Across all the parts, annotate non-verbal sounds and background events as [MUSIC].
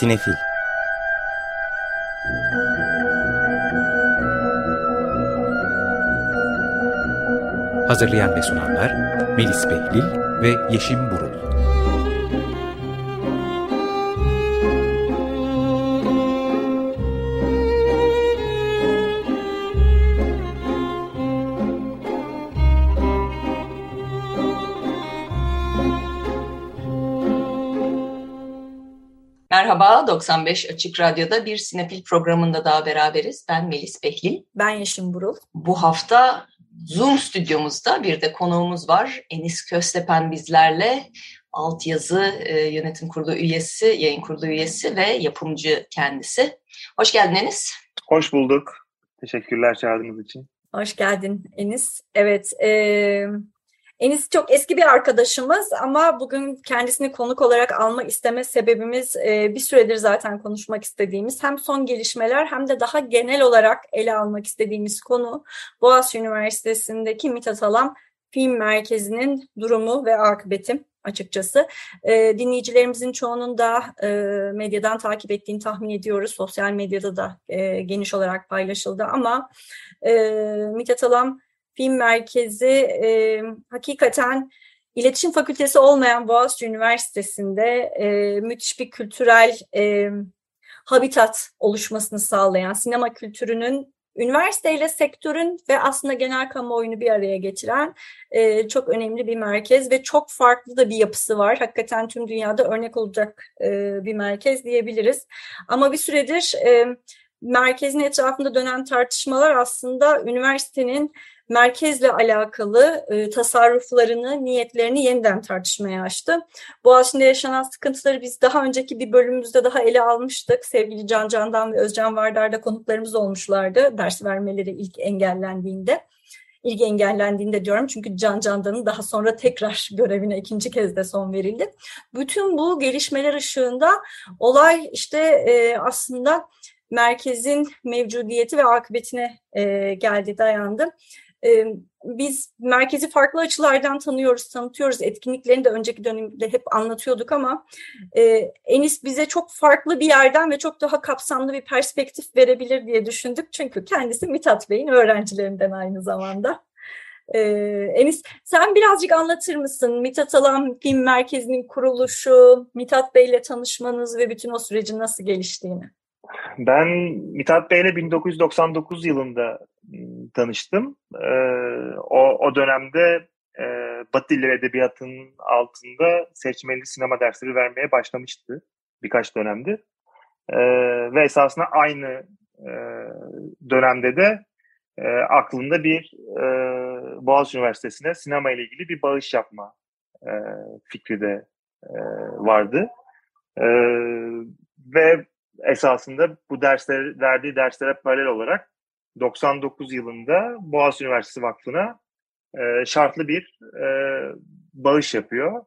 Sinefil. Hazırlayan ve sunanlar Melis Behlil ve Yeşim Burul Merhaba, 95 Açık Radyo'da bir Sinepil programında daha beraberiz. Ben Melis Behlil. Ben Yeşim Burul. Bu hafta Zoom stüdyomuzda bir de konuğumuz var. Enis Köstepen bizlerle altyazı e, yönetim kurulu üyesi, yayın kurulu üyesi ve yapımcı kendisi. Hoş geldin Enis. Hoş bulduk. Teşekkürler çağırdığınız için. Hoş geldin Enis. Evet, e, Enis çok eski bir arkadaşımız ama bugün kendisini konuk olarak alma isteme sebebimiz e, bir süredir zaten konuşmak istediğimiz hem son gelişmeler hem de daha genel olarak ele almak istediğimiz konu Boğaziçi Üniversitesi'ndeki Mithat Alam Film Merkezi'nin durumu ve akıbeti açıkçası. E, dinleyicilerimizin çoğunun da e, medyadan takip ettiğini tahmin ediyoruz. Sosyal medyada da e, geniş olarak paylaşıldı ama e, Mithat Alam Film Merkezi e, hakikaten iletişim fakültesi olmayan Boğaziçi Üniversitesi'nde e, müthiş bir kültürel e, habitat oluşmasını sağlayan sinema kültürünün üniversiteyle sektörün ve aslında genel kamuoyunu bir araya getiren e, çok önemli bir merkez ve çok farklı da bir yapısı var. Hakikaten tüm dünyada örnek olacak e, bir merkez diyebiliriz. Ama bir süredir e, merkezin etrafında dönen tartışmalar aslında üniversitenin merkezle alakalı e, tasarruflarını, niyetlerini yeniden tartışmaya açtı. Boğaziçi'nde yaşanan sıkıntıları biz daha önceki bir bölümümüzde daha ele almıştık. Sevgili Can Candan ve Özcan Vardar'da konuklarımız olmuşlardı ders vermeleri ilk engellendiğinde. İlgi engellendiğinde diyorum çünkü Can Candan'ın daha sonra tekrar [LAUGHS] görevine ikinci kez de son verildi. Bütün bu gelişmeler ışığında olay işte e, aslında merkezin mevcudiyeti ve akıbetine e, geldi, dayandı. E, biz merkezi farklı açılardan tanıyoruz, tanıtıyoruz. Etkinliklerini de önceki dönemde hep anlatıyorduk ama e, Enis bize çok farklı bir yerden ve çok daha kapsamlı bir perspektif verebilir diye düşündük. Çünkü kendisi Mithat Bey'in öğrencilerinden aynı zamanda. Ee, Enis sen birazcık anlatır mısın? Mithat Alan Film Merkezi'nin kuruluşu, Mithat Bey'le tanışmanız ve bütün o sürecin nasıl geliştiğini. Ben Mithat Bey'le 1999 yılında tanıştım. o, o dönemde e, Batı Dili Edebiyatı'nın altında seçmeli sinema dersleri vermeye başlamıştı birkaç dönemde. ve esasında aynı dönemde de aklında bir Boğaziçi Üniversitesi'ne sinema ile ilgili bir bağış yapma fikri de vardı. ve esasında bu dersler verdiği derslere paralel olarak 99 yılında Boğaziçi Üniversitesi Vakfı'na e, şartlı bir e, bağış yapıyor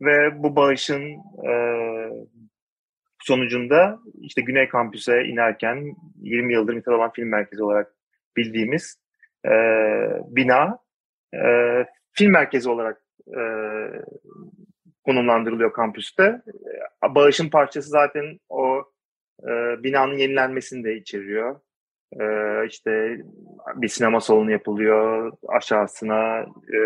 ve bu bağışın e, sonucunda işte Güney Kampüs'e inerken 20 yıldır Mithat Film Merkezi olarak bildiğimiz e, bina e, film merkezi olarak e, konumlandırılıyor kampüste. Bağışın parçası zaten o e, binanın yenilenmesini de içeriyor. E, işte bir sinema salonu yapılıyor. Aşağısına e,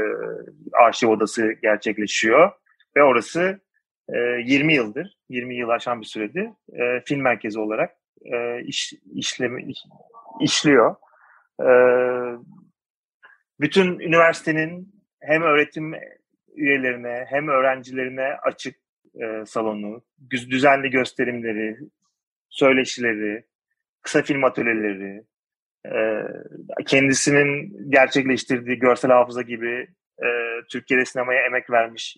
arşiv odası gerçekleşiyor. Ve orası e, 20 yıldır, 20 yıl aşan bir süredir e, film merkezi olarak e, iş, işlemi, iş, işliyor. E, bütün üniversitenin hem öğretim üyelerine hem öğrencilerine açık e, salonu, düzenli gösterimleri, söyleşileri, kısa film atölyeleri, e, kendisinin gerçekleştirdiği görsel hafıza gibi e, Türkiye'de sinemaya emek vermiş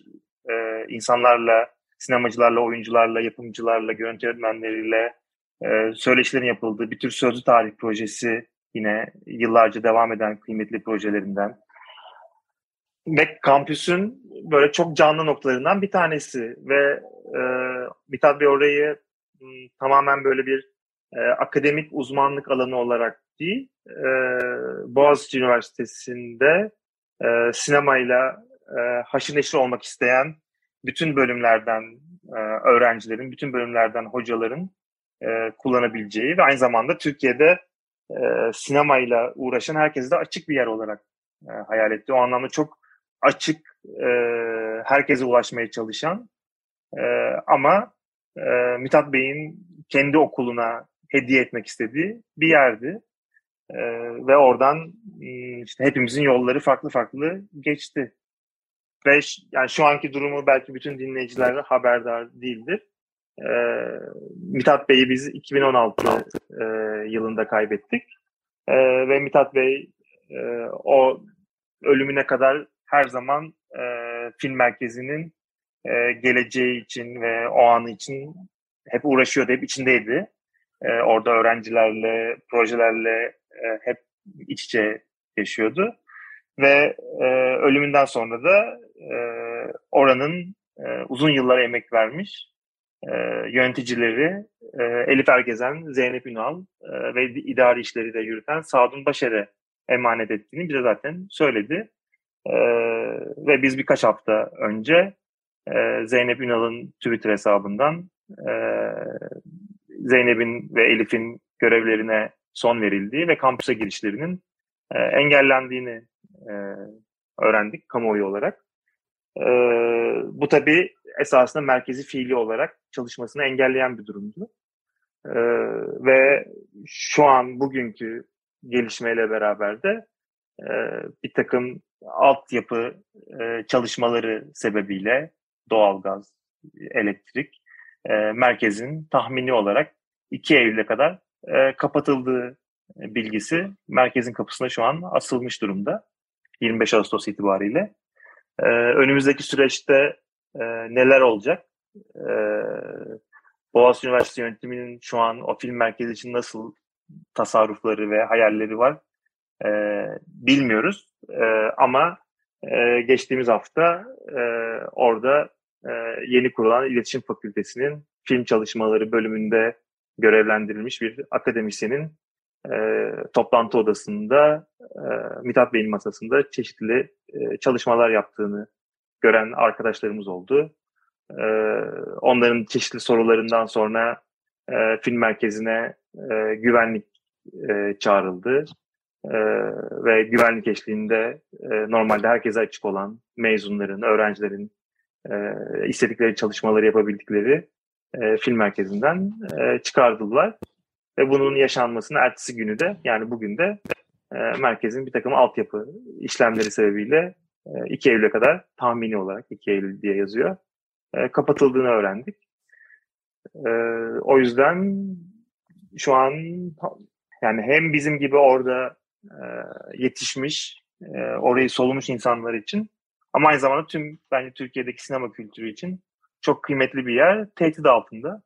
e, insanlarla, sinemacılarla, oyuncularla, yapımcılarla, görüntü yönetmenleriyle söyleşilerin yapıldığı bir tür sözlü tarih projesi yine yıllarca devam eden kıymetli projelerinden. Ve kampüsün böyle çok canlı noktalarından bir tanesi ve e, Mithat Bey orayı tamamen böyle bir e, akademik uzmanlık alanı olarak değil, e, Boğaziçi Üniversitesi'nde e, sinemayla e, haşır neşir olmak isteyen bütün bölümlerden e, öğrencilerin, bütün bölümlerden hocaların e, kullanabileceği ve aynı zamanda Türkiye'de e, sinemayla uğraşan herkese de açık bir yer olarak e, hayal etti. O anlamda çok açık, e, herkese ulaşmaya çalışan e, ama e, Mithat Bey'in kendi okuluna hediye etmek istediği bir yerdi. E, ve oradan işte hepimizin yolları farklı farklı geçti. Ve yani şu anki durumu belki bütün dinleyiciler haberdar değildir. E, Mithat Bey'i biz 2016 e, yılında kaybettik. E, ve Mithat Bey e, o ölümüne kadar her zaman e, film merkezinin e, geleceği için ve o anı için hep uğraşıyordu, hep içindeydi. E, orada öğrencilerle, projelerle e, hep iç içe yaşıyordu. Ve e, ölümünden sonra da e, oranın e, uzun yıllar emek vermiş e, yöneticileri e, Elif Ergezen, Zeynep Ünal e, ve idari işleri de yürüten Sadun Başer'e emanet ettiğini bize zaten söyledi. E, ve biz birkaç hafta önce e, Zeynep Ünal'ın Twitter hesabından e, Zeynep'in ve Elif'in görevlerine son verildiği ve kampüse girişlerinin e, engellendiğini öğrendik kamuoyu olarak. Bu tabii esasında merkezi fiili olarak çalışmasını engelleyen bir durumdu. E, ve şu an bugünkü gelişmeyle beraber de e, bir takım altyapı e, çalışmaları sebebiyle doğalgaz, elektrik e, merkezin tahmini olarak 2 Eylül'e kadar e, kapatıldığı bilgisi merkezin kapısına şu an asılmış durumda. 25 Ağustos itibariyle. E, önümüzdeki süreçte e, neler olacak? E, Boğaziçi Üniversitesi yönetiminin şu an o film merkezi için nasıl tasarrufları ve hayalleri var e, bilmiyoruz. E, ama e, geçtiğimiz hafta e, orada e, yeni kurulan İletişim Fakültesi'nin film çalışmaları bölümünde görevlendirilmiş bir akademisyenin e, toplantı odasında e, Mithat Bey'in masasında çeşitli çalışmalar yaptığını gören arkadaşlarımız oldu. Onların çeşitli sorularından sonra film merkezine güvenlik çağrıldı. E, ve güvenlik eşliğinde e, normalde herkese açık olan mezunların, öğrencilerin e, istedikleri çalışmaları yapabildikleri e, film merkezinden e, çıkardılar. Ve bunun yaşanmasının ertesi günü de yani bugün de e, merkezin bir takım altyapı işlemleri sebebiyle e, 2 Eylül'e kadar tahmini olarak 2 Eylül diye yazıyor. E, kapatıldığını öğrendik. E, o yüzden şu an yani hem bizim gibi orada e, yetişmiş, e, orayı solumuş insanlar için ama aynı zamanda tüm bence Türkiye'deki sinema kültürü için çok kıymetli bir yer. Tehdit altında.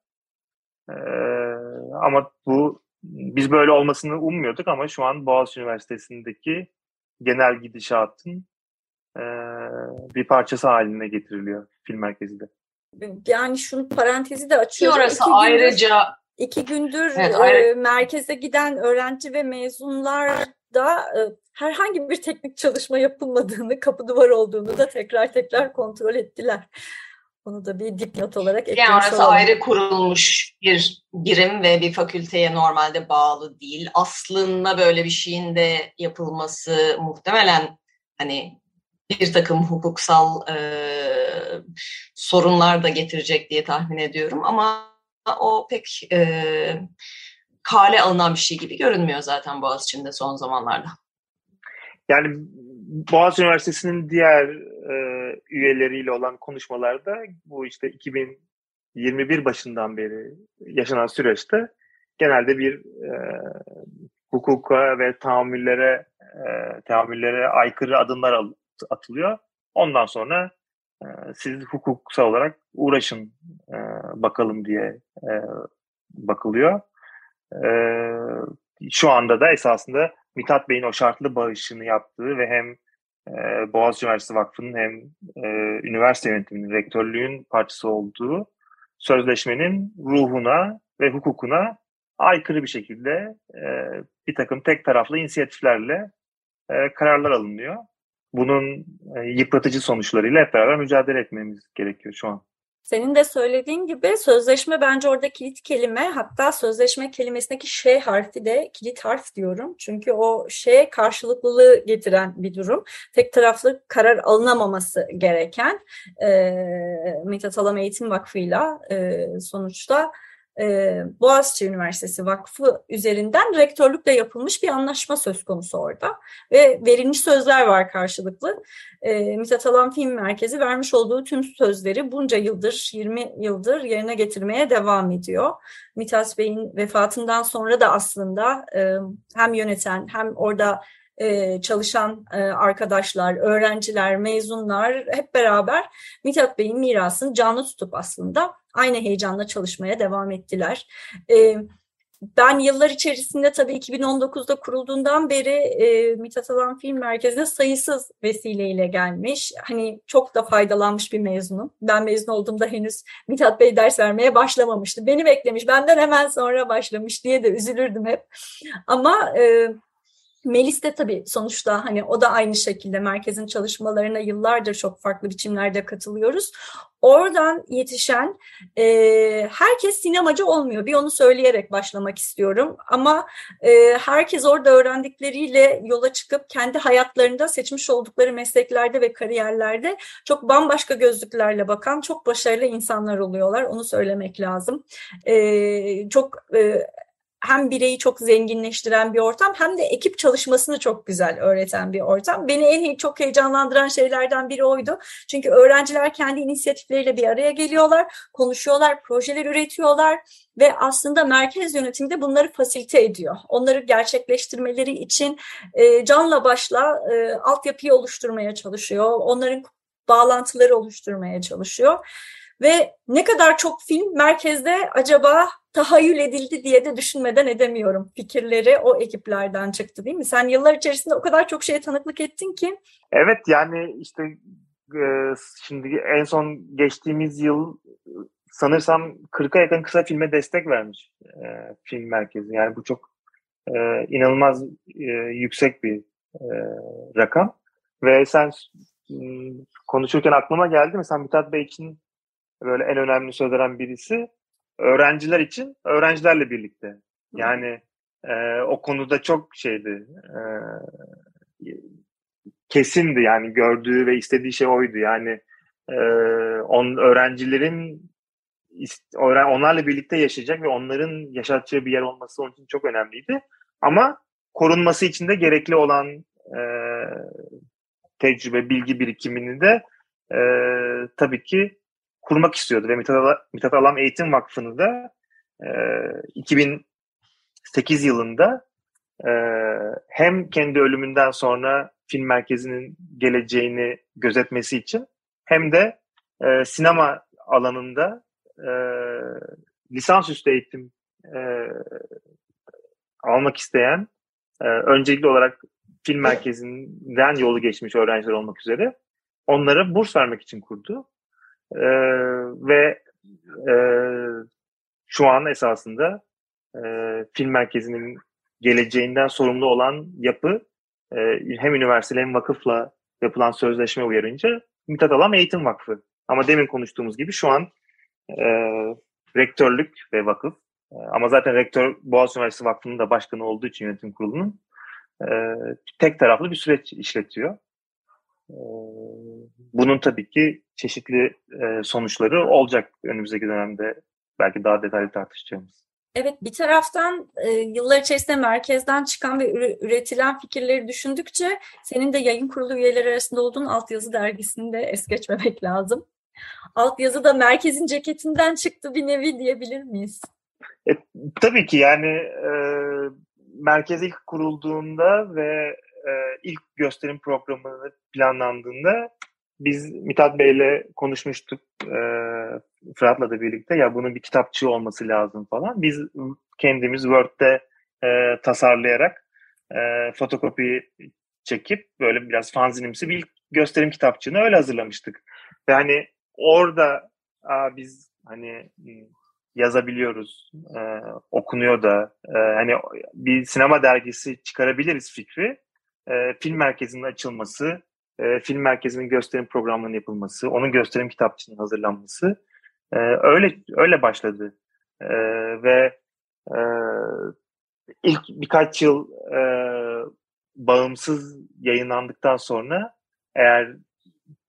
Ama bu biz böyle olmasını ummuyorduk ama şu an Boğaziçi Üniversitesi'ndeki genel gidişatın e, bir parçası haline getiriliyor film merkezinde. Yani şunu parantezi de açıyorum. Orası iki ayrıca gündür, iki gündür evet, e, merkeze giden öğrenci ve mezunlar da e, herhangi bir teknik çalışma yapılmadığını, kapı duvar olduğunu da tekrar tekrar kontrol ettiler. Onu da bir dipnot olarak eklemiş yani orası olalım. ayrı kurulmuş bir birim ve bir fakülteye normalde bağlı değil. Aslında böyle bir şeyin de yapılması muhtemelen hani bir takım hukuksal e, sorunlar da getirecek diye tahmin ediyorum. Ama o pek e, kale alınan bir şey gibi görünmüyor zaten Boğaziçi'nde son zamanlarda. Yani Boğaziçi Üniversitesi'nin diğer e, üyeleriyle olan konuşmalarda bu işte 2021 başından beri yaşanan süreçte genelde bir e, hukuka ve tahammüllere e, tahammüllere aykırı adımlar atılıyor. Ondan sonra e, siz hukuksal olarak uğraşın e, bakalım diye e, bakılıyor. E, şu anda da esasında Mithat Bey'in o şartlı bağışını yaptığı ve hem e, Boğaziçi Üniversitesi Vakfı'nın hem e, üniversite yönetiminin, rektörlüğün parçası olduğu sözleşmenin ruhuna ve hukukuna aykırı bir şekilde e, bir takım tek taraflı inisiyatiflerle e, kararlar alınıyor. Bunun e, yıpratıcı sonuçlarıyla hep beraber mücadele etmemiz gerekiyor şu an. Senin de söylediğin gibi sözleşme bence orada kilit kelime. Hatta sözleşme kelimesindeki şey harfi de kilit harf diyorum. Çünkü o şey karşılıklılığı getiren bir durum. Tek taraflı karar alınamaması gereken e, Mithat Alam Eğitim Vakfı'yla e, sonuçta e, Boğaziçi Üniversitesi Vakfı üzerinden rektörlükle yapılmış bir anlaşma söz konusu orada. Ve verilmiş sözler var karşılıklı. E, Mithat Alan Film Merkezi vermiş olduğu tüm sözleri bunca yıldır, 20 yıldır yerine getirmeye devam ediyor. Mithat Bey'in vefatından sonra da aslında e, hem yöneten hem orada e, çalışan e, arkadaşlar, öğrenciler, mezunlar hep beraber Mithat Bey'in mirasını canlı tutup aslında aynı heyecanla çalışmaya devam ettiler. E, ben yıllar içerisinde tabii 2019'da kurulduğundan beri e, Mithat Alan Film Merkezi'ne sayısız vesileyle gelmiş. Hani çok da faydalanmış bir mezunum. Ben mezun olduğumda henüz Mithat Bey ders vermeye başlamamıştı. Beni beklemiş, benden hemen sonra başlamış diye de üzülürdüm hep. Ama e, Melis de tabii sonuçta hani o da aynı şekilde merkezin çalışmalarına yıllardır çok farklı biçimlerde katılıyoruz. Oradan yetişen e, herkes sinemacı olmuyor. Bir onu söyleyerek başlamak istiyorum. Ama e, herkes orada öğrendikleriyle yola çıkıp kendi hayatlarında seçmiş oldukları mesleklerde ve kariyerlerde çok bambaşka gözlüklerle bakan çok başarılı insanlar oluyorlar. Onu söylemek lazım. E, çok e, hem bireyi çok zenginleştiren bir ortam hem de ekip çalışmasını çok güzel öğreten bir ortam. Beni en çok heyecanlandıran şeylerden biri oydu. Çünkü öğrenciler kendi inisiyatifleriyle bir araya geliyorlar, konuşuyorlar, projeler üretiyorlar ve aslında merkez yönetimde bunları fasilite ediyor. Onları gerçekleştirmeleri için e, canla başla e, altyapıyı oluşturmaya çalışıyor. Onların bağlantıları oluşturmaya çalışıyor. Ve ne kadar çok film merkezde acaba tahayyül edildi diye de düşünmeden edemiyorum. Fikirleri o ekiplerden çıktı değil mi? Sen yıllar içerisinde o kadar çok şeye tanıklık ettin ki. Evet yani işte e, şimdi en son geçtiğimiz yıl sanırsam 40'a yakın kısa filme destek vermiş e, film merkezi. Yani bu çok e, inanılmaz yüksek bir rakam. Ve sen konuşurken aklıma geldi mi? Sen Mithat Bey için böyle en önemli sözlerden birisi öğrenciler için öğrencilerle birlikte. Yani e, o konuda çok şeydi. E, kesindi yani gördüğü ve istediği şey oydu. Yani e, on öğrencilerin onlarla birlikte yaşayacak ve onların yaşatacağı bir yer olması onun için çok önemliydi. Ama korunması için de gerekli olan e, tecrübe, bilgi birikimini de e, tabii ki kurmak istiyordu ve Mithat, Alam Eğitim Vakfı'nı da e, 2008 yılında e, hem kendi ölümünden sonra film merkezinin geleceğini gözetmesi için hem de e, sinema alanında e, lisansüstü eğitim e, almak isteyen e, öncelikli olarak film merkezinden yolu geçmiş öğrenciler olmak üzere onlara burs vermek için kurdu. E, ve e, şu an esasında e, film merkezinin geleceğinden sorumlu olan yapı e, hem üniversite hem vakıfla yapılan sözleşme uyarınca Mithat Alam Eğitim Vakfı. Ama demin konuştuğumuz gibi şu an e, rektörlük ve vakıf e, ama zaten rektör Boğaziçi Üniversitesi Vakfı'nın da başkanı olduğu için yönetim kurulunun e, tek taraflı bir süreç işletiyor. E, bunun tabii ki çeşitli e, sonuçları olacak önümüzdeki dönemde belki daha detaylı tartışacağımız. Evet bir taraftan e, yıllar içerisinde merkezden çıkan ve üretilen fikirleri düşündükçe senin de yayın kurulu üyeleri arasında olduğun Altyazı dergisini de es geçmemek lazım. Altyazı da merkezin ceketinden çıktı bir nevi diyebilir miyiz? E, tabii ki yani e, merkez ilk kurulduğunda ve e, ilk gösterim programı planlandığında biz Mithat Bey'le konuşmuştuk e, Fırat'la da birlikte ya bunun bir kitapçı olması lazım falan. Biz kendimiz Word'de e, tasarlayarak e, fotokopi çekip böyle biraz fanzinimsi bir gösterim kitapçığını öyle hazırlamıştık. Ve hani orada aa, biz hani yazabiliyoruz, e, okunuyor da e, hani bir sinema dergisi çıkarabiliriz fikri. E, film merkezinin açılması, e, film merkezinin gösterim programlarının yapılması, onun gösterim kitapçının hazırlanması E, öyle öyle başladı e, ve e, ilk birkaç yıl e, bağımsız yayınlandıktan sonra eğer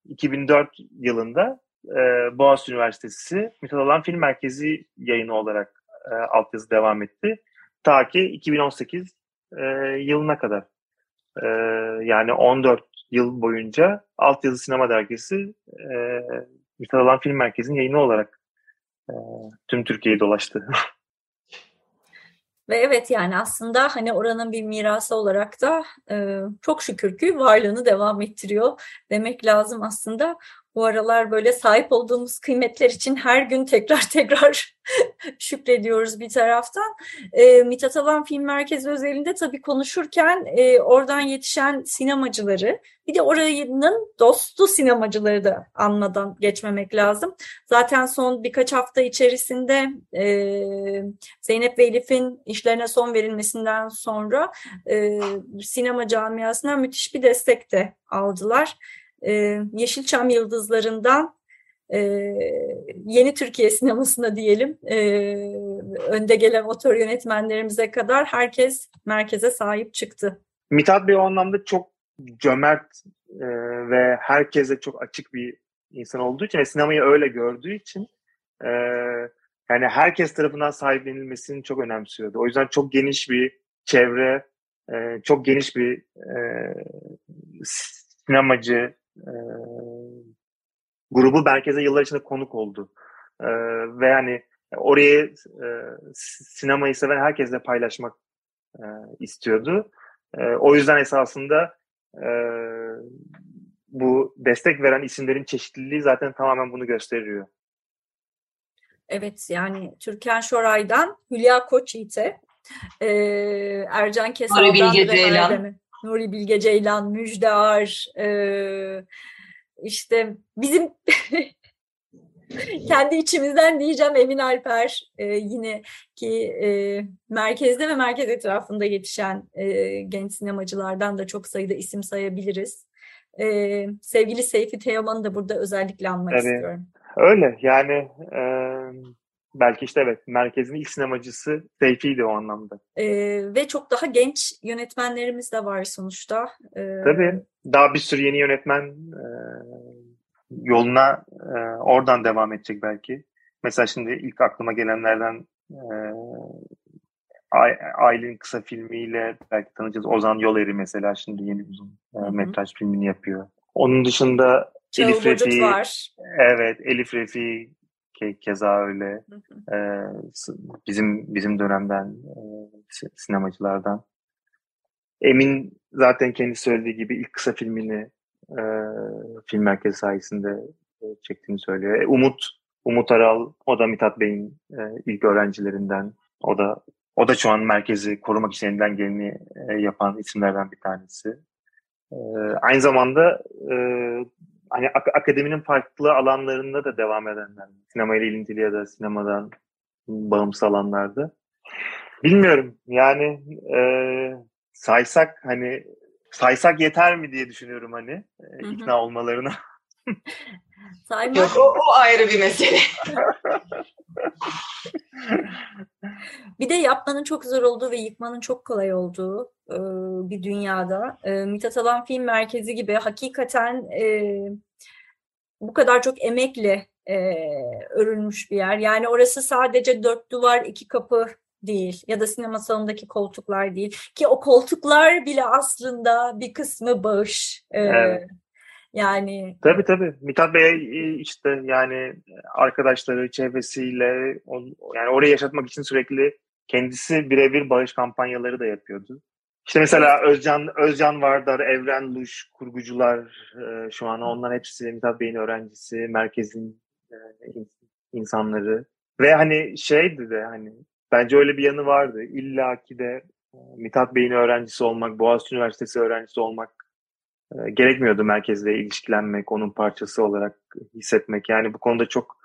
2004 yılında e, Boğaziçi Üniversitesi Mithat Alan Film Merkezi yayını olarak e, altyazı devam etti. Ta ki 2018 e, yılına kadar. E, yani 14 yıl boyunca Altyazı Sinema Dergisi e, Mithat Alan Film Merkezi'nin yayını olarak e, tüm Türkiye'yi dolaştı. [LAUGHS] Ve evet yani aslında hani oranın bir mirası olarak da e, çok şükür ki varlığını devam ettiriyor demek lazım aslında bu aralar böyle sahip olduğumuz kıymetler için her gün tekrar [LAUGHS] tekrar şükrediyoruz bir taraftan. E, Mithat Alan Film Merkezi özelinde tabii konuşurken e, oradan yetişen sinemacıları bir de oranın dostu sinemacıları da anmadan geçmemek lazım. Zaten son birkaç hafta içerisinde e, Zeynep ve Elif'in işlerine son verilmesinden sonra e, sinema camiasına müthiş bir destek de aldılar e, Yeşilçam Yıldızlarından e, yeni Türkiye sinemasına diyelim e, önde gelen otor yönetmenlerimize kadar herkes merkeze sahip çıktı. Mithat Bey o anlamda çok cömert e, ve herkese çok açık bir insan olduğu için ve sinemayı öyle gördüğü için e, yani herkes tarafından sahiplenilmesini çok önemsiyordu. O yüzden çok geniş bir çevre, e, çok geniş bir e, sinemacı, grubu merkeze yıllar içinde konuk oldu. E, ve yani orayı e, sinemayı seven herkesle paylaşmak e, istiyordu. E, o yüzden esasında e, bu destek veren isimlerin çeşitliliği zaten tamamen bunu gösteriyor. Evet yani Türkan Şoray'dan Hülya Koçyiğit'e, e, Ercan Kesal'dan Nuri Bilge Ceylan. Nuri Bilge Ceylan, Müjdear, e, işte bizim [LAUGHS] kendi içimizden diyeceğim Emin Alper e, yine ki e, merkezde ve merkez etrafında yetişen e, genç sinemacılardan da çok sayıda isim sayabiliriz. E, sevgili Seyfi Teoman'ı da burada özellikle anmak Tabii. istiyorum. Öyle yani e, belki işte evet merkezin ilk sinemacısı Seyfi'ydi o anlamda. Ee, ve çok daha genç yönetmenlerimiz de var sonuçta. Ee, Tabii. Daha bir sürü yeni yönetmen e, yoluna e, oradan devam edecek belki. Mesela şimdi ilk aklıma gelenlerden e, Aylin kısa filmiyle belki tanıyacağız. Ozan Yoleri mesela şimdi yeni uzun e, metraj filmini yapıyor. Onun dışında Çağıl Elif Refi var. Evet, Elif Refi Ke keza öyle. Ee, bizim bizim dönemden e, sinemacılardan. Emin zaten kendi söylediği gibi ilk kısa filmini e, film merkezi sayesinde e, çektiğini söylüyor. E, Umut Umut Aral o da Mithat Bey'in e, ilk öğrencilerinden. O da o da şu an merkezi korumak için elinden geleni e, yapan isimlerden bir tanesi. E, aynı zamanda e, hani ak- akademinin farklı alanlarında da devam edenler. Sinema ile ilintili ya da sinemadan bağımsız alanlarda. Bilmiyorum yani e, saysak hani saysak yeter mi diye düşünüyorum hani e, ikna olmalarına. [LAUGHS] Saymak... Yok o, o ayrı bir mesele. [LAUGHS] bir de yapmanın çok zor olduğu ve yıkmanın çok kolay olduğu e, bir dünyada e, Mithat Alan Film Merkezi gibi hakikaten e, bu kadar çok emekle e, örülmüş bir yer. Yani orası sadece dört duvar, iki kapı değil ya da sinema salonundaki koltuklar değil ki o koltuklar bile aslında bir kısmı bağış. E, evet. Yani tabii tabii Mithat Bey işte yani arkadaşları çevresiyle yani orayı yaşatmak için sürekli kendisi birebir bağış kampanyaları da yapıyordu. İşte mesela Özcan Özcan Vardar, Evren Luş, kurgucular e, şu an onlar hepsi Mithat Bey'in öğrencisi, merkezin e, insanları. Ve hani şeydi de hani bence öyle bir yanı vardı. İlla ki de e, Mithat Bey'in öğrencisi olmak, Boğaziçi Üniversitesi öğrencisi olmak e, gerekmiyordu merkezle ilişkilenmek, onun parçası olarak hissetmek. Yani bu konuda çok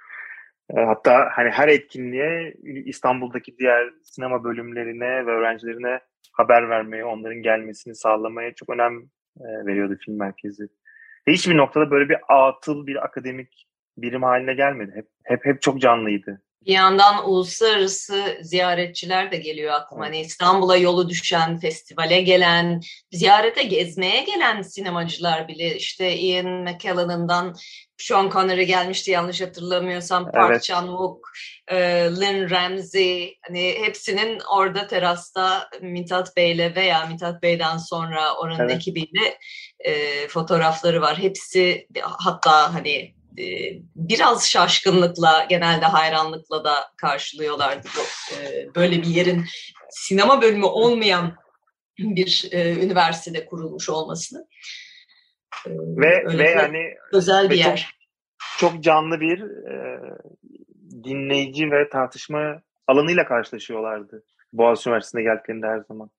e, hatta hani her etkinliğe İstanbul'daki diğer sinema bölümlerine ve öğrencilerine haber vermeye, onların gelmesini sağlamaya çok önem e, veriyordu film merkezi. Hiçbir noktada böyle bir atıl bir akademik birim haline gelmedi. Hep hep hep çok canlıydı. Bir yandan uluslararası ziyaretçiler de geliyor aklıma. Hani İstanbul'a yolu düşen, festivale gelen, ziyarete gezmeye gelen sinemacılar bile işte Ian McKellen'ından Sean Connery gelmişti yanlış hatırlamıyorsam. Park evet. Chan-wook, e, Lynn Ramsey hani hepsinin orada terasta Mithat Bey'le veya Mithat Bey'den sonra oranın evet. ekibiyle e, fotoğrafları var. Hepsi hatta hani e, biraz şaşkınlıkla, genelde hayranlıkla da karşılıyorlardı. E, böyle bir yerin sinema bölümü olmayan bir e, üniversitede kurulmuş olmasını. Ve ve yani özel bir yer. Çok, çok canlı bir e, dinleyici ve tartışma alanıyla karşılaşıyorlardı. Boğaziçi Üniversitesi'ne geldiklerinde her zaman.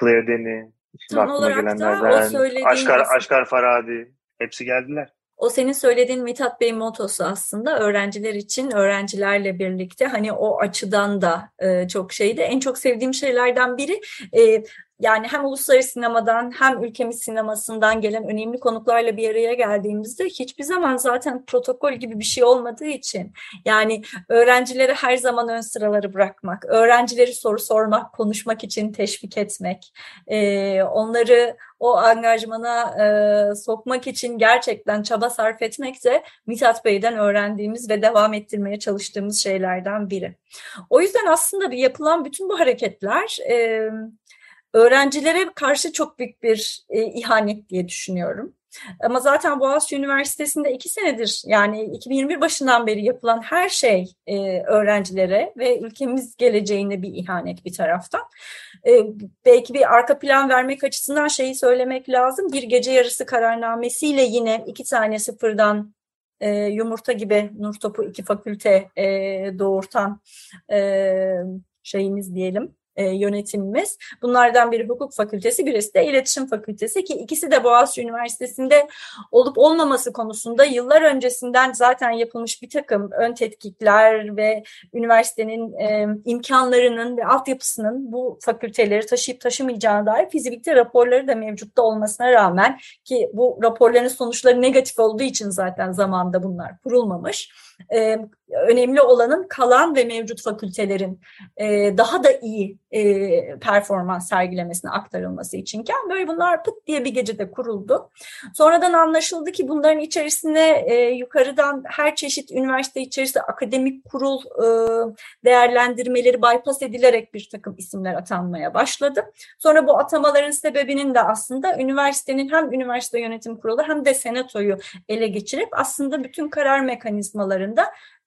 Claire Denis, şimdi Tam aklıma gelenlerden. Aşkar, Aşkar Faradi, hepsi geldiler. O senin söylediğin Mithat Bey motosu aslında öğrenciler için öğrencilerle birlikte hani o açıdan da e, çok şeydi. En çok sevdiğim şeylerden biri e, yani hem uluslararası sinemadan hem ülkemiz sinemasından gelen önemli konuklarla bir araya geldiğimizde hiçbir zaman zaten protokol gibi bir şey olmadığı için yani öğrencileri her zaman ön sıraları bırakmak, öğrencileri soru sormak, konuşmak için teşvik etmek, e, onları o angajmana e, sokmak için gerçekten çaba sarf etmek de Mithat Bey'den öğrendiğimiz ve devam ettirmeye çalıştığımız şeylerden biri. O yüzden aslında bir yapılan bütün bu hareketler e, öğrencilere karşı çok büyük bir e, ihanet diye düşünüyorum. Ama zaten Boğaziçi Üniversitesi'nde iki senedir yani 2021 başından beri yapılan her şey e, öğrencilere ve ülkemiz geleceğine bir ihanet bir taraftan. E, belki bir arka plan vermek açısından şeyi söylemek lazım. Bir gece yarısı kararnamesiyle yine iki tane sıfırdan e, yumurta gibi nur topu iki fakülte e, doğurtan e, şeyimiz diyelim e, yönetimimiz. Bunlardan biri hukuk fakültesi, birisi de iletişim fakültesi ki ikisi de Boğaziçi Üniversitesi'nde olup olmaması konusunda yıllar öncesinden zaten yapılmış bir takım ön tetkikler ve üniversitenin e, imkanlarının ve altyapısının bu fakülteleri taşıyıp taşımayacağına dair fizibilite raporları da mevcutta olmasına rağmen ki bu raporların sonuçları negatif olduğu için zaten zamanda bunlar kurulmamış e, önemli olanın kalan ve mevcut fakültelerin e, daha da iyi e, performans sergilemesine aktarılması içinken böyle bunlar pıt diye bir gecede kuruldu. Sonradan anlaşıldı ki bunların içerisine e, yukarıdan her çeşit üniversite içerisinde akademik kurul e, değerlendirmeleri bypass edilerek bir takım isimler atanmaya başladı. Sonra bu atamaların sebebinin de aslında üniversitenin hem üniversite yönetim kurulu hem de senatoyu ele geçirip aslında bütün karar mekanizmalarında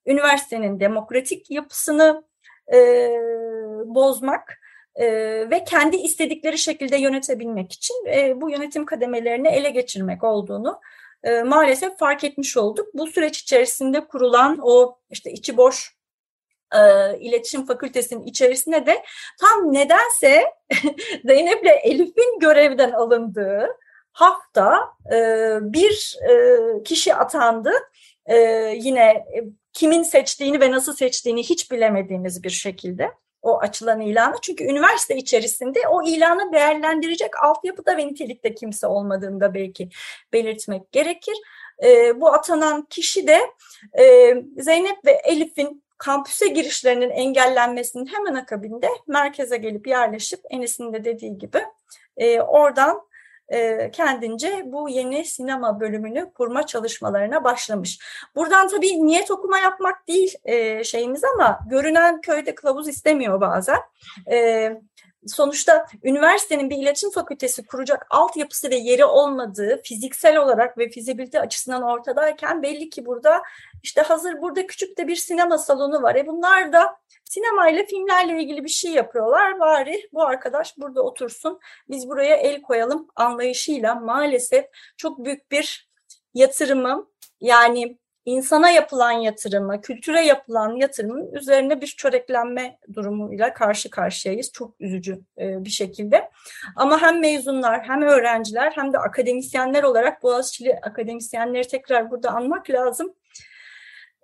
üniversitenin demokratik yapısını e, bozmak e, ve kendi istedikleri şekilde yönetebilmek için e, bu yönetim kademelerini ele geçirmek olduğunu e, maalesef fark etmiş olduk. Bu süreç içerisinde kurulan o işte içi boş e, iletişim fakültesinin içerisinde de tam nedense [LAUGHS] Zeynep'le Elif'in görevden alındığı hafta e, bir e, kişi atandı. E, yine kimin seçtiğini ve nasıl seçtiğini hiç bilemediğimiz bir şekilde o açılan ilanı. Çünkü üniversite içerisinde o ilanı değerlendirecek altyapıda ve nitelikte kimse olmadığını da belki belirtmek gerekir. E, bu atanan kişi de e, Zeynep ve Elif'in kampüse girişlerinin engellenmesinin hemen akabinde merkeze gelip yerleşip Enes'in de dediği gibi e, oradan e, kendince bu yeni sinema bölümünü kurma çalışmalarına başlamış. Buradan tabii niyet okuma yapmak değil e, şeyimiz ama görünen köyde kılavuz istemiyor bazen. E, sonuçta üniversitenin bir iletişim fakültesi kuracak altyapısı ve yeri olmadığı fiziksel olarak ve fizibilite açısından ortadayken belli ki burada işte hazır burada küçük de bir sinema salonu var. E bunlar da sinemayla filmlerle ilgili bir şey yapıyorlar. Bari bu arkadaş burada otursun biz buraya el koyalım anlayışıyla maalesef çok büyük bir yatırımı yani insana yapılan yatırımı, kültüre yapılan yatırımın üzerine bir çöreklenme durumuyla karşı karşıyayız. Çok üzücü e, bir şekilde. Ama hem mezunlar hem öğrenciler hem de akademisyenler olarak Boğaziçi'li akademisyenleri tekrar burada anmak lazım.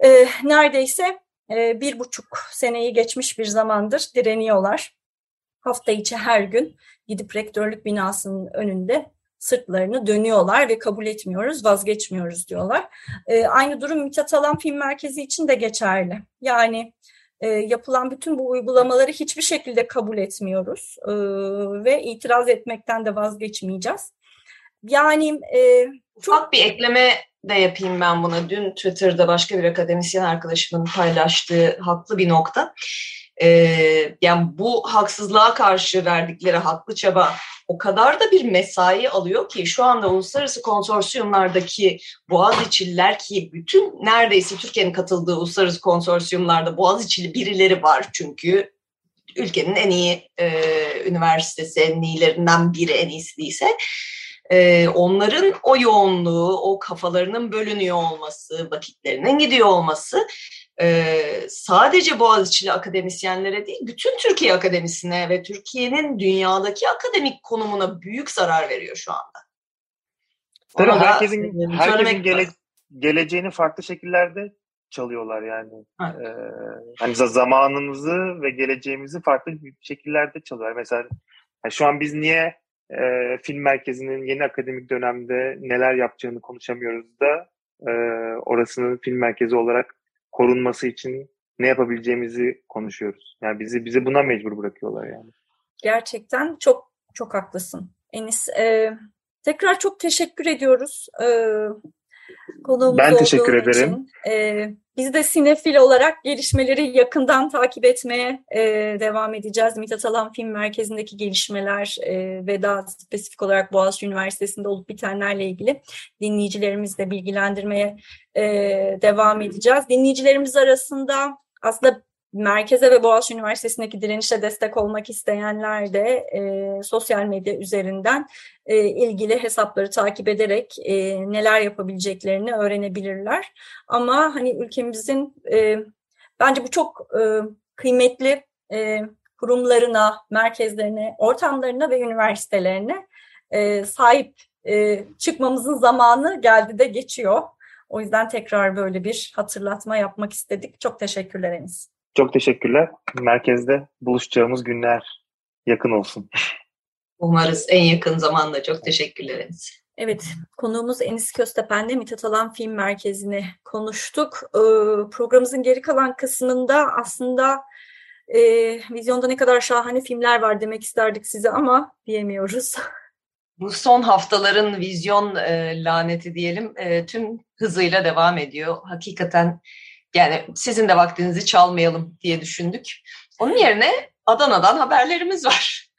E, neredeyse e, bir buçuk seneyi geçmiş bir zamandır direniyorlar. Hafta içi her gün gidip rektörlük binasının önünde sırtlarını dönüyorlar ve kabul etmiyoruz, vazgeçmiyoruz diyorlar. E, aynı durum Mithat Alan Film Merkezi için de geçerli. Yani e, yapılan bütün bu uygulamaları hiçbir şekilde kabul etmiyoruz e, ve itiraz etmekten de vazgeçmeyeceğiz. Yani e, çok... Ufak bir ekleme de yapayım ben buna. Dün Twitter'da başka bir akademisyen arkadaşımın paylaştığı haklı bir nokta. Ee, yani bu haksızlığa karşı verdikleri haklı çaba o kadar da bir mesai alıyor ki şu anda uluslararası konsorsiyumlardaki Boğaziçi'liler ki bütün neredeyse Türkiye'nin katıldığı uluslararası konsorsiyumlarda Boğaziçi'li birileri var çünkü ülkenin en iyi e, üniversitesi, en iyilerinden biri en iyisi değilse e, onların o yoğunluğu, o kafalarının bölünüyor olması, vakitlerinin gidiyor olması e, sadece Boğaziçi'li akademisyenlere değil, bütün Türkiye akademisine ve Türkiye'nin dünyadaki akademik konumuna büyük zarar veriyor şu anda. Tabii herkesin, herkesin gele, geleceğini farklı şekillerde çalıyorlar yani. Evet. Ee, hani zamanımızı ve geleceğimizi farklı şekillerde çalıyorlar. Mesela yani şu an biz niye e, film merkezinin yeni akademik dönemde neler yapacağını konuşamıyoruz da e, orasının film merkezi olarak korunması için ne yapabileceğimizi konuşuyoruz. Yani bizi bizi buna mecbur bırakıyorlar yani. Gerçekten çok çok haklısın. Enis e, tekrar çok teşekkür ediyoruz. E, konuğumuz ben teşekkür ederim. Için. E, biz de sinefil olarak gelişmeleri yakından takip etmeye e, devam edeceğiz. Mithat Alan Film Merkezi'ndeki gelişmeler e, ve daha spesifik olarak Boğaziçi Üniversitesi'nde olup bitenlerle ilgili dinleyicilerimizle bilgilendirmeye e, devam edeceğiz. Dinleyicilerimiz arasında aslında merkeze ve Boğaziçi Üniversitesi'ndeki direnişe destek olmak isteyenler de e, sosyal medya üzerinden e, ilgili hesapları takip ederek e, neler yapabileceklerini öğrenebilirler. Ama hani ülkemizin e, bence bu çok e, kıymetli e, kurumlarına, merkezlerine, ortamlarına ve üniversitelerine e, sahip e, çıkmamızın zamanı geldi de geçiyor. O yüzden tekrar böyle bir hatırlatma yapmak istedik. Çok teşekkürler Enis. Çok teşekkürler. Merkezde buluşacağımız günler yakın olsun. Umarız en yakın zamanda. Çok teşekkürler Enis. Evet, konuğumuz Enis Köstepen'de Mithat Alan Film Merkezi'ni konuştuk. Ee, programımızın geri kalan kısmında aslında e, vizyonda ne kadar şahane filmler var demek isterdik size ama diyemiyoruz. [LAUGHS] Bu son haftaların vizyon e, laneti diyelim e, tüm hızıyla devam ediyor. Hakikaten yani sizin de vaktinizi çalmayalım diye düşündük. Onun yerine Adana'dan haberlerimiz var. [LAUGHS]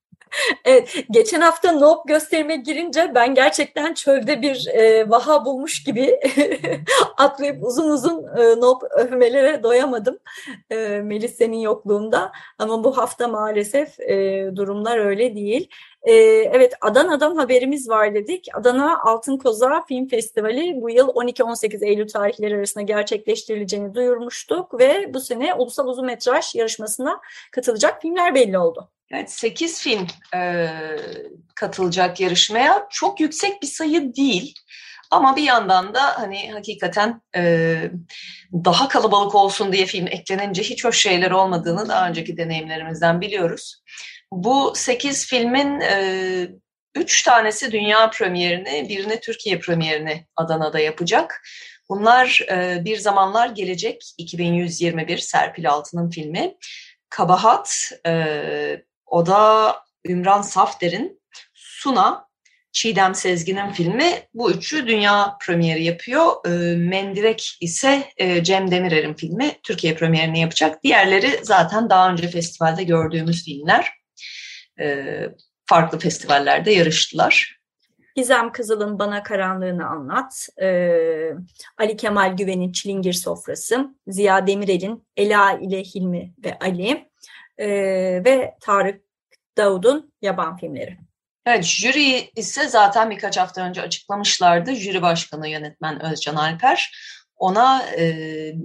Evet, geçen hafta Nope gösterime girince ben gerçekten çölde bir e, vaha bulmuş gibi [LAUGHS] atlayıp uzun uzun e, Nope övmelere doyamadım e, Melis senin yokluğunda. Ama bu hafta maalesef e, durumlar öyle değil. E, evet Adana'dan haberimiz var dedik. Adana Altın Koza Film Festivali bu yıl 12-18 Eylül tarihleri arasında gerçekleştirileceğini duyurmuştuk ve bu sene ulusal uzun metraj yarışmasına katılacak filmler belli oldu. Evet 8 film e, katılacak yarışmaya. Çok yüksek bir sayı değil. Ama bir yandan da hani hakikaten e, daha kalabalık olsun diye film eklenince hiç hoş şeyler olmadığını daha önceki deneyimlerimizden biliyoruz. Bu 8 filmin e, üç tanesi dünya premierini, birini Türkiye premierini Adana'da yapacak. Bunlar e, Bir Zamanlar Gelecek 2121 Serpil Altın'ın filmi. Kabahat, e, o da Ümran Safder'in Suna, Çiğdem Sezgin'in filmi. Bu üçü dünya premieri yapıyor. E, Mendirek ise e, Cem Demirer'in filmi. Türkiye premierini yapacak. Diğerleri zaten daha önce festivalde gördüğümüz filmler. E, farklı festivallerde yarıştılar. Gizem Kızıl'ın Bana Karanlığını Anlat, ee, Ali Kemal Güven'in Çilingir Sofrası, Ziya Demirel'in Ela ile Hilmi ve Ali, e, ve Tarık Davud'un yaban filmleri. Evet, jüri ise zaten birkaç hafta önce açıklamışlardı. Jüri başkanı yönetmen Özcan Alper. Ona e,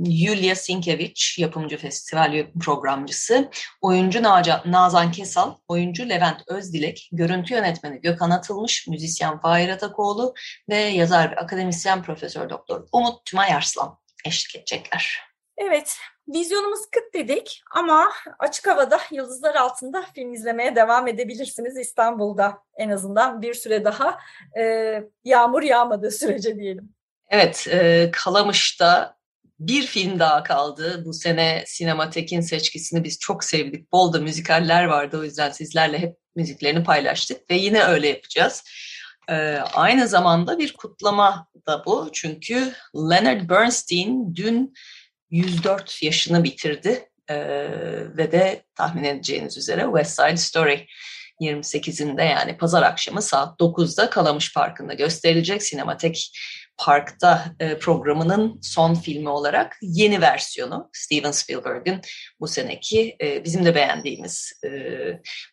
Yulia Sinkevich, yapımcı festival programcısı, oyuncu Naca, Nazan Kesal, oyuncu Levent Özdilek, görüntü yönetmeni Gökhan Atılmış, müzisyen Fahir Atakoğlu ve yazar ve akademisyen Profesör Doktor Umut Tümay Arslan eşlik edecekler. Evet, vizyonumuz kıt dedik ama açık havada yıldızlar altında film izlemeye devam edebilirsiniz İstanbul'da en azından bir süre daha e, yağmur yağmadığı sürece diyelim. Evet, e, Kalamış'ta bir film daha kaldı. Bu sene Sinematek'in seçkisini biz çok sevdik. Bol da müzikaller vardı o yüzden sizlerle hep müziklerini paylaştık ve yine öyle yapacağız. Ee, aynı zamanda bir kutlama da bu çünkü Leonard Bernstein dün 104 yaşını bitirdi ee, ve de tahmin edeceğiniz üzere West Side Story 28'inde yani pazar akşamı saat 9'da Kalamış Parkı'nda gösterilecek. Sinematek Park'ta e, programının son filmi olarak yeni versiyonu Steven Spielberg'in bu seneki e, bizim de beğendiğimiz e,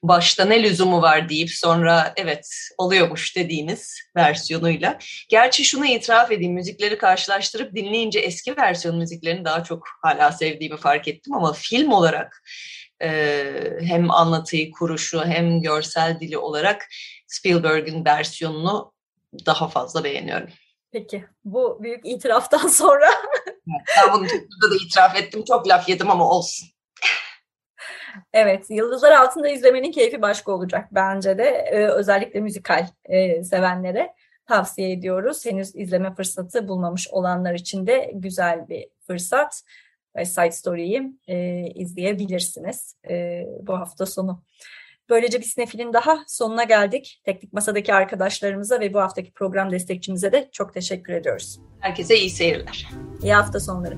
başta ne lüzumu var deyip sonra evet oluyormuş dediğimiz versiyonuyla. Gerçi şunu itiraf edeyim müzikleri karşılaştırıp dinleyince eski versiyon müziklerini daha çok hala sevdiğimi fark ettim ama film olarak e, hem anlatıyı kuruşu hem görsel dili olarak Spielberg'in versiyonunu daha fazla beğeniyorum. Peki bu büyük itiraftan [LAUGHS] sonra. ben bunu da itiraf ettim. Çok laf yedim ama olsun. Evet, Yıldızlar Altında izlemenin keyfi başka olacak bence de. Ee, özellikle müzikal e, sevenlere tavsiye ediyoruz. Henüz izleme fırsatı bulmamış olanlar için de güzel bir fırsat. Side Story'yi e, izleyebilirsiniz e, bu hafta sonu. Böylece bir sinefilin daha sonuna geldik. Teknik Masa'daki arkadaşlarımıza ve bu haftaki program destekçimize de çok teşekkür ediyoruz. Herkese iyi seyirler. İyi hafta sonları.